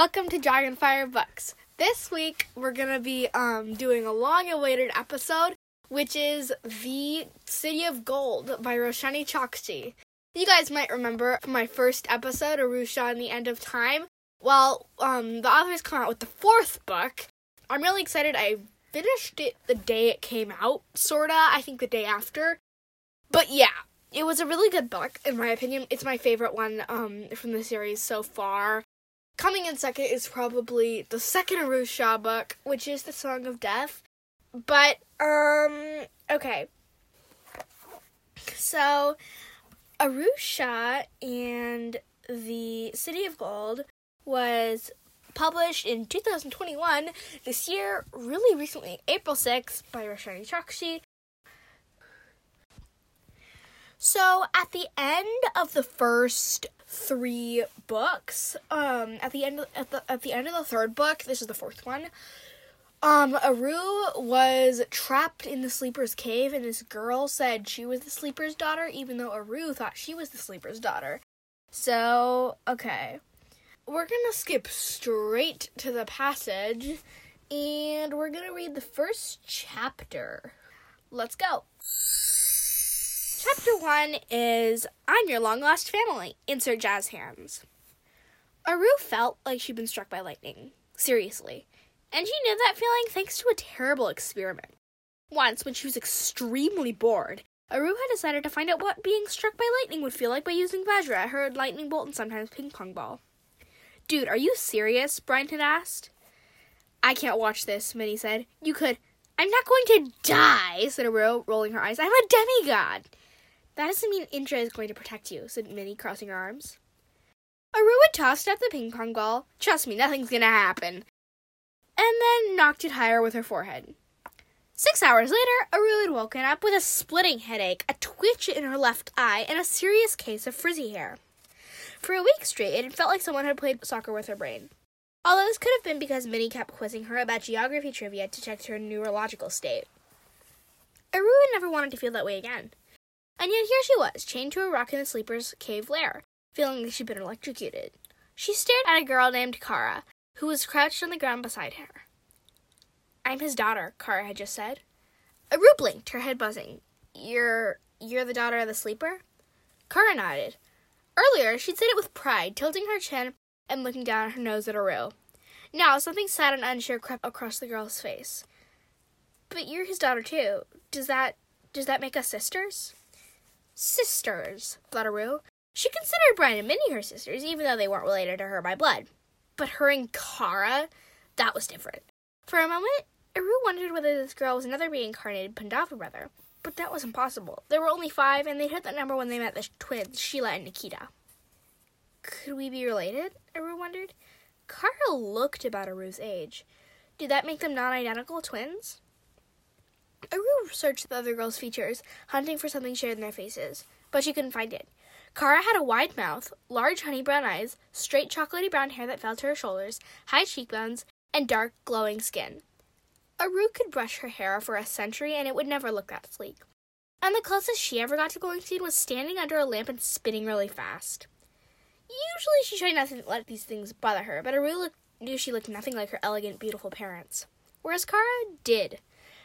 Welcome to Dragonfire Books. This week we're gonna be um, doing a long-awaited episode, which is the City of Gold by Roshani Chokshi. You guys might remember my first episode, Aru Shah and the End of Time. Well, um, the authors come out with the fourth book. I'm really excited. I finished it the day it came out, sorta. I think the day after. But yeah, it was a really good book, in my opinion. It's my favorite one um, from the series so far. Coming in second is probably the second Aru Shah book, which is The Song of Death. But, um, okay. So, Aru Shah and the City of Gold was published in 2021, this year, really recently, April 6th, by Roshani Chokshi. So, at the end of the first three books, um, at the end of, at the at the end of the third book, this is the fourth one. Um, Aru was trapped in the sleeper's cave, and this girl said she was the sleeper's daughter, even though Aru thought she was the sleeper's daughter. So, okay. We're gonna skip straight to the passage, and we're gonna read the first chapter. Let's go. 1 is I'm Your Long Lost Family. Insert jazz hands. Aru felt like she'd been struck by lightning. Seriously. And she knew that feeling thanks to a terrible experiment. Once, when she was extremely bored, Aru had decided to find out what being struck by lightning would feel like by using Vajra, her lightning bolt, and sometimes ping pong ball. Dude, are you serious? Brynne had asked. I can't watch this, Mini said. You could. I'm not going to die, said Aru, rolling her eyes. I'm a demigod. That doesn't mean Indra is going to protect you, said Mini, crossing her arms. Arua tossed up the ping pong ball. Trust me, nothing's gonna happen. And then knocked it higher with her forehead. Six hours later, Aru had woken up with a splitting headache, a twitch in her left eye, and a serious case of frizzy hair. For a week straight, it had felt like someone had played soccer with her brain. Although this could have been because Mini kept quizzing her about geography trivia to check her neurological state. Aru had never wanted to feel that way again. And yet here she was, chained to a rock in the sleeper's cave lair, feeling like she'd been electrocuted. She stared at a girl named Kara, who was crouched on the ground beside her. I'm his daughter, Kara had just said. Aru blinked, her head buzzing. You're you're the daughter of the sleeper? Kara nodded. Earlier, she'd said it with pride, tilting her chin and looking down her nose at Aru. Now, something sad and unsure crept across the girl's face. But you're his daughter too. Does that does that make us sisters? Sisters, Aru. She considered Brynne and Mini her sisters, even though they weren't related to her by blood. But her and Kara, that was different. For a moment, Aru wondered whether this girl was another reincarnated Pandava brother. But that was impossible. There were only five, and they'd hit that number when they met the twins, Sheela and Nikita. Could we be related? Aru wondered. Kara looked about Aru's age. Did that make them non identical twins? Aru searched the other girls' features, hunting for something shared in their faces, but she couldn't find it. Kara had a wide mouth, large honey brown eyes, straight chocolatey brown hair that fell to her shoulders, high cheekbones, and dark, glowing skin. Aru could brush her hair for a century and it would never look that sleek. And the closest she ever got to glowing skin was standing under a lamp and spinning really fast. Usually she tried not to let these things bother her, but Aru looked, knew she looked nothing like her elegant, beautiful parents. Whereas Kara did.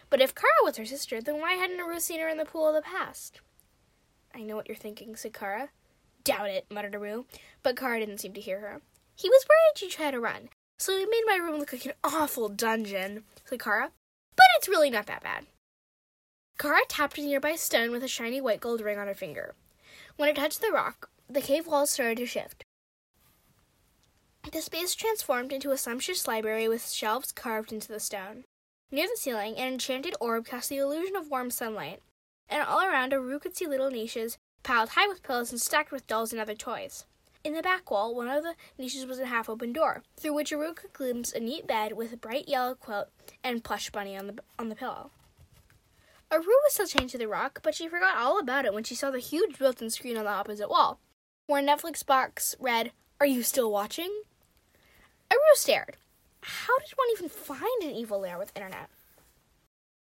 But if Kara was her sister, then why hadn't Aru seen her in the pool of the past? I know what you're thinking, said Kara. Doubt it, muttered Aru, but Kara didn't seem to hear her. He was worried she'd try to run, so he made my room look like an awful dungeon, said Kara. But it's really not that bad. Kara tapped a nearby stone with a shiny white gold ring on her finger. When it touched the rock, the cave walls started to shift. The space transformed into a sumptuous library with shelves carved into the stone. Near the ceiling, an enchanted orb cast the illusion of warm sunlight, and all around Aru could see little niches piled high with pillows and stacked with dolls and other toys. In the back wall, one of the niches was a half open door, through which Aru could glimpse a neat bed with a bright yellow quilt and plush bunny on the, on the pillow. Aru was still chained to the rock, but she forgot all about it when she saw the huge built in screen on the opposite wall, where a Netflix box read, Are you still watching? Aru stared. How did one even find an evil lair with internet?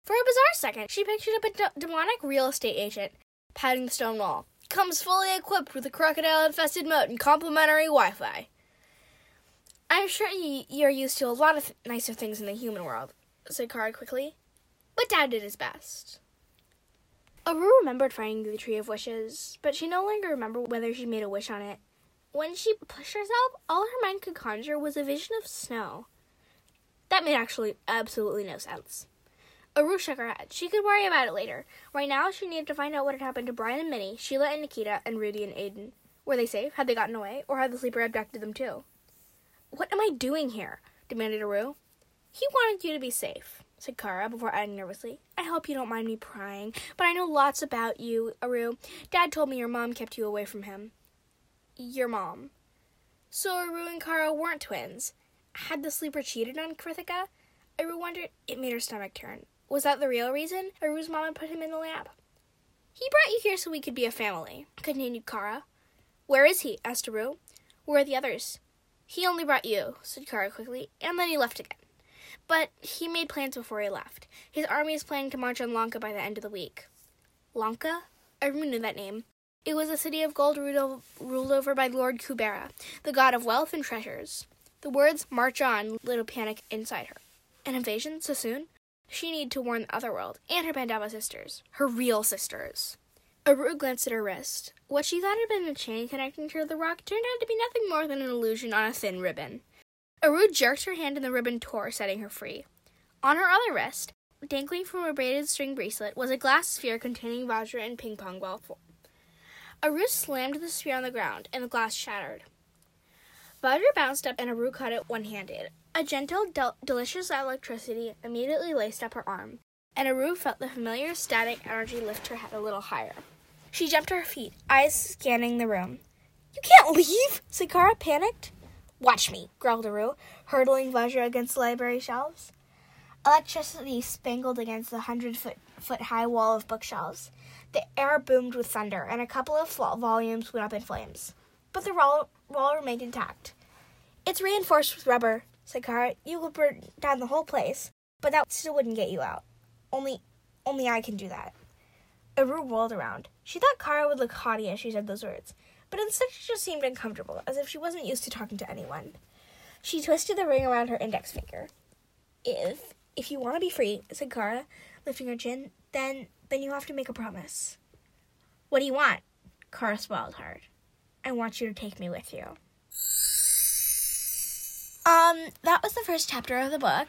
For a bizarre second, she pictured up a d- demonic real estate agent patting the stone wall. Comes fully equipped with a crocodile infested moat and complimentary Wi Fi. I'm sure you, you're used to a lot of th- nicer things in the human world, said Kara quickly. But Dad did his best. Aru remembered finding the Tree of Wishes, but she no longer remembered whether she made a wish on it. When she pushed herself, all her mind could conjure was a vision of snow. That made actually absolutely no sense. Aru shook her head. She could worry about it later. Right now, she needed to find out what had happened to Brynne and Mini, Sheela and Nikita, and Rudy and Aiden. Were they safe? Had they gotten away? Or had the sleeper abducted them too? What am I doing here? demanded Aru. He wanted you to be safe, said Kara before adding nervously. I hope you don't mind me prying, but I know lots about you, Aru. Dad told me your mom kept you away from him. Your mom. So Aru and Kara weren't twins. Had the sleeper cheated on Krithika? Aru wondered. It made her stomach turn. Was that the real reason Aru's mom had put him in the lab? He brought you here so we could be a family, continued Kara. Where is he? asked Aru. Where are the others? He only brought you, said Kara quickly, and then he left again. But he made plans before he left. His army is planning to march on Lanka by the end of the week. Lanka? Aru knew that name. It was a city of gold ruled over by Lord Kubera, the god of wealth and treasures. The words march on lit a panic inside her. An invasion so soon? She needed to warn the other world and her Pandava sisters, her real sisters. Aru glanced at her wrist. What she thought had been a chain connecting her to the rock turned out to be nothing more than an illusion on a thin ribbon. Aru jerked her hand and the ribbon tore, setting her free. On her other wrist, dangling from a braided string bracelet, was a glass sphere containing Vajra and ping pong ball. Aru slammed the sphere on the ground, and the glass shattered. Vajra bounced up, and Aru caught it one handed. A gentle, del- delicious electricity immediately laced up her arm, and Aru felt the familiar static energy lift her head a little higher. She jumped to her feet, eyes scanning the room. You can't leave, said Kara, panicked. Watch me, growled Aru, hurtling Vajra against the library shelves. Electricity spangled against the hundred foot, foot high wall of bookshelves. The air boomed with thunder, and a couple of volumes went up in flames but the wall, wall remained intact. It's reinforced with rubber, said Kara. You will burn down the whole place, but that still wouldn't get you out. Only, only I can do that. Aru whirled around. She thought Kara would look haughty as she said those words, but instead she just seemed uncomfortable, as if she wasn't used to talking to anyone. She twisted the ring around her index finger. If, if you want to be free, said Kara, lifting her chin, then, then you have to make a promise. What do you want? Kara smiled hard. I want you to take me with you. Um, that was the first chapter of the book.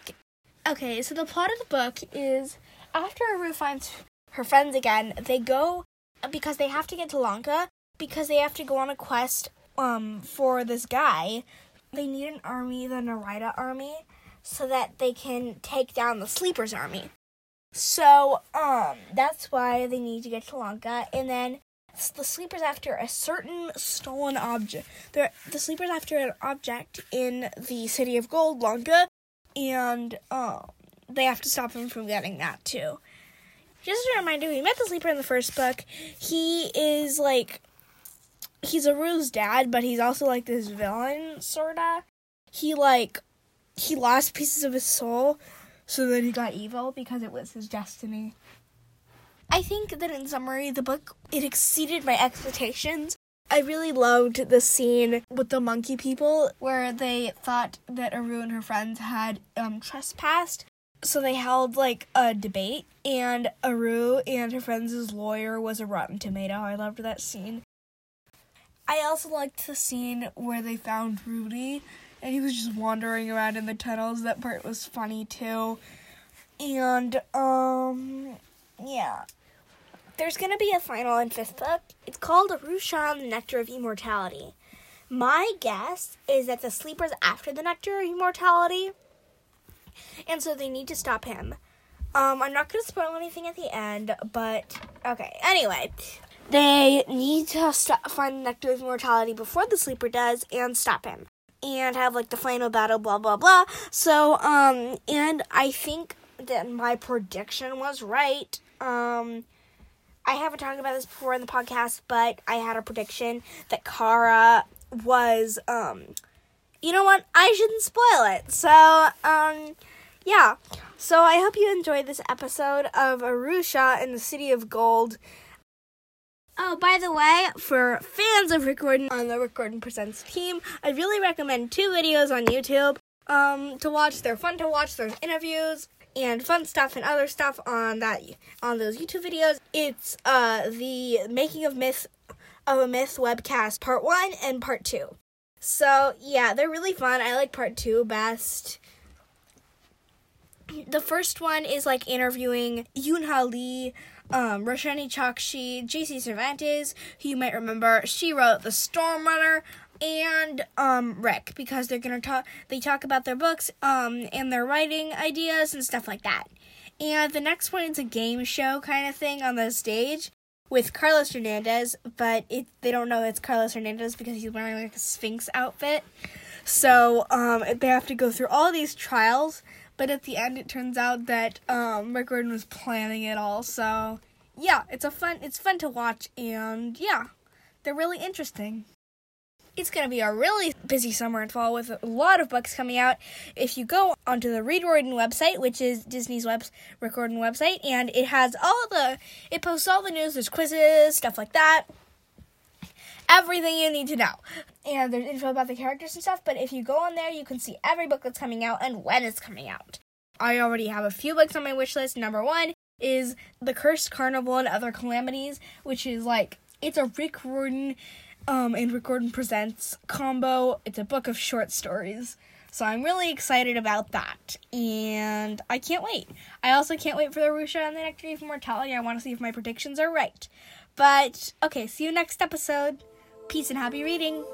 Okay, so the plot of the book is after Aru finds her friends again, they go because they have to get to Lanka because they have to go on a quest um for this guy. They need an army, the Narita army, so that they can take down the Sleepers army. So, um, that's why they need to get to Lanka, and then the sleeper's after a certain stolen object. They're, the sleeper's after an object in the city of Gold, Lanka, and um, they have to stop him from getting that too. Just a reminder, we met the sleeper in the first book. He is like he's a Aru's dad, but he's also like this villain sorta. He like he lost pieces of his soul, so then he got evil because it was his destiny. I think that in summary, the book it exceeded my expectations. I really loved the scene with the monkey people where they thought that Aru and her friends had um, trespassed. So they held like a debate, and Aru and her friends' lawyer was a rotten tomato. I loved that scene. I also liked the scene where they found Rudy and he was just wandering around in the tunnels. That part was funny too. And um yeah there's going to be a final and fifth book. It's called Aru Shah the Nectar of Immortality. My guess is that the sleeper's after the Nectar of Immortality, and so they need to stop him. Um, I'm not going to spoil anything at the end, but okay. Anyway, they need to find the Nectar of Immortality before the sleeper does and stop him. And have like the final battle, blah blah blah. So, um, and I think that my prediction was right. Um, I haven't talked about this before in the podcast, but I had a prediction that Kara was um you know what? I shouldn't spoil it. So, um yeah. So I hope you enjoyed this episode of Aru Shah in the City of Gold. Oh, by the way, for fans of Rick Riordan on the Rick Riordan Presents team, I really recommend two videos on YouTube um, to watch. They're fun to watch. There's interviews and fun stuff and other stuff on that on those YouTube videos. It's uh, the Making of Myth of a Myth webcast part one and part two. So yeah, they're really fun. I like part two best. The first one is like interviewing Yoon Lee, um, Roshani Chokshi, JC Cervantes, who you might remember. She wrote The Storm Runner, and um, Rick because they're gonna talk. They talk about their books um, and their writing ideas and stuff like that. And the next one is a game show kind of thing on the stage with Carlos Hernandez, but it, they don't know it's Carlos Hernandez because he's wearing like a Sphinx outfit. So um, they have to go through all these trials, but at the end it turns out that um, Rick Riordan was planning it all. So yeah, it's a fun it's fun to watch, and yeah, they're really interesting it's going to be a really busy summer and fall with a lot of books coming out. If you go onto the Read Riordan website, which is Disney's web recording website, and it has all the it posts all the news. There's quizzes, stuff like that. Everything you need to know. And there's info about the characters and stuff, but if you go on there, you can see every book that's coming out and when it's coming out. I already have a few books on my wish list. Number one is The Cursed Carnival and Other Calamities, which is like, it's a Rick Riordan um, and Rick Riordan Presents combo. It's a book of short stories. So I'm really excited about that. And I can't wait. I also can't wait for the Rusha and the Nectar of Immortality. I want to see if my predictions are right. But, okay, see you next episode. Peace and happy reading.